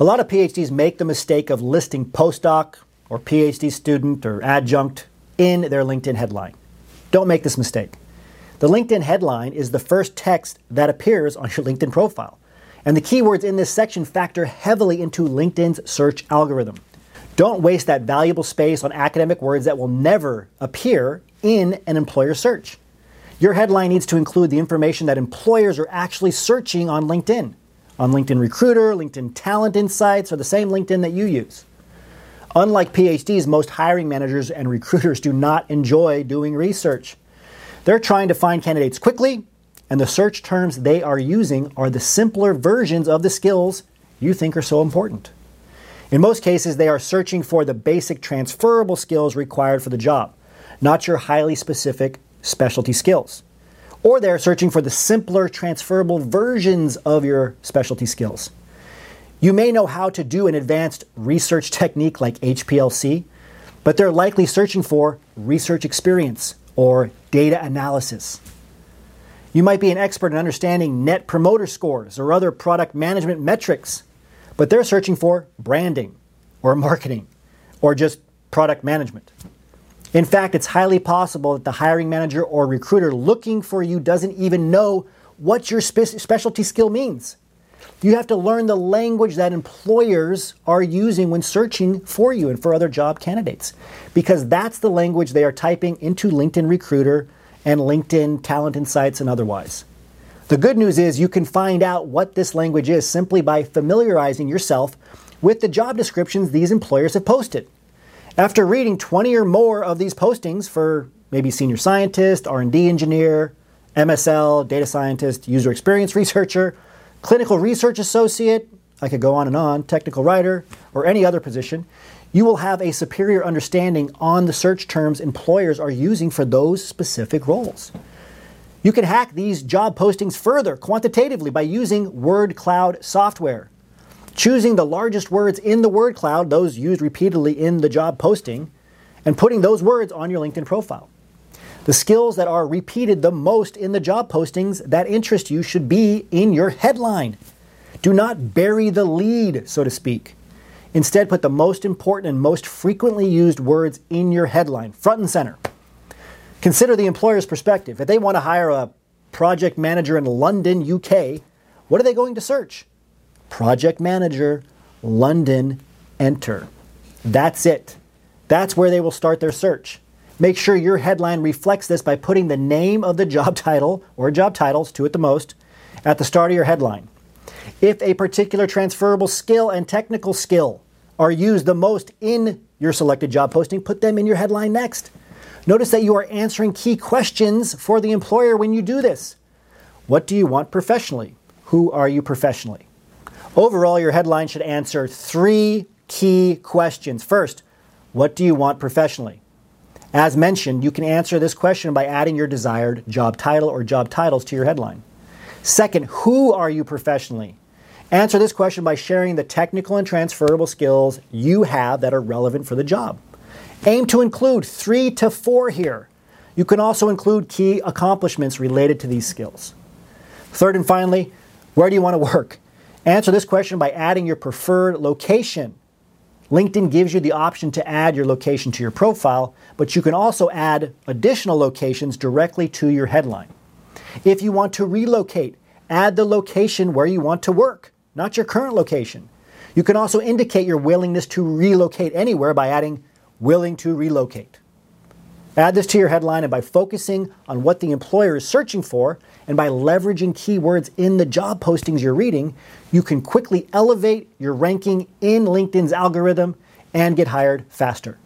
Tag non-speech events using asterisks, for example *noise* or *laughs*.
A lot of PhDs make the mistake of listing postdoc or PhD student or adjunct in their LinkedIn headline. Don't make this mistake. The LinkedIn headline is the first text that appears on your LinkedIn profile. And the keywords in this section factor heavily into LinkedIn's search algorithm. Don't waste that valuable space on academic words that will never appear in an employer search. Your headline needs to include the information that employers are actually searching on LinkedIn. On LinkedIn Recruiter, LinkedIn Talent Insights, or the same LinkedIn that you use. Unlike PhDs, most hiring managers and recruiters do not enjoy doing research. They're trying to find candidates quickly, and the search terms they are using are the simpler versions of the skills you think are so important. In most cases, they are searching for the basic transferable skills required for the job, not your highly specific specialty skills. Or they're searching for the simpler transferable versions of your specialty skills. You may know how to do an advanced research technique like HPLC, but they're likely searching for research experience or data analysis. You might be an expert in understanding net promoter scores or other product management metrics, but they're searching for branding or marketing or just product management. In fact, it's highly possible that the hiring manager or recruiter looking for you doesn't even know what your spe- specialty skill means. You have to learn the language that employers are using when searching for you and for other job candidates, because that's the language they are typing into LinkedIn Recruiter and LinkedIn Talent Insights and otherwise. The good news is you can find out what this language is simply by familiarizing yourself with the job descriptions these employers have posted. After reading 20 or more of these postings for maybe senior scientist, R&D engineer, MSL, data scientist, user experience researcher, clinical research associate, I could go on and on, technical writer, or any other position, you will have a superior understanding on the search terms employers are using for those specific roles. You can hack these job postings further quantitatively by using word cloud software. Choosing the largest words in the word cloud, those used repeatedly in the job posting, and putting those words on your LinkedIn profile. The skills that are repeated the most in the job postings that interest you should be in your headline. Do not bury the lead, so to speak. Instead, put the most important and most frequently used words in your headline, front and center. Consider the employer's perspective. If they want to hire a project manager in London, UK, what are they going to search? Project manager, London, enter. That's it. That's where they will start their search. Make sure your headline reflects this by putting the name of the job *laughs* title or job titles, two at the most, at the start of your headline. If a particular transferable skill and technical skill are used the most in your selected job posting, put them in your headline next. Notice that you are answering key questions for the employer when you do this. What do you want professionally? Who are you professionally? Overall, your headline should answer three key questions. First, what do you want professionally? As mentioned, you can answer this question by adding your desired job title or job titles to your headline. Second, who are you professionally? Answer this question by sharing the technical and transferable skills you have that are relevant for the job. Aim to include three to four here. You can also include key accomplishments related to these skills. Third and finally, where do you want to work? Answer this question by adding your preferred location. LinkedIn gives you the option to add your location to your profile, but you can also add additional locations directly to your headline. If you want to relocate, add the location where you want to work, not your current location. You can also indicate your willingness to relocate anywhere by adding willing to relocate. Add this to your headline, and by focusing on what the employer is searching for and by leveraging keywords in the job postings you're reading, you can quickly elevate your ranking in LinkedIn's algorithm and get hired faster.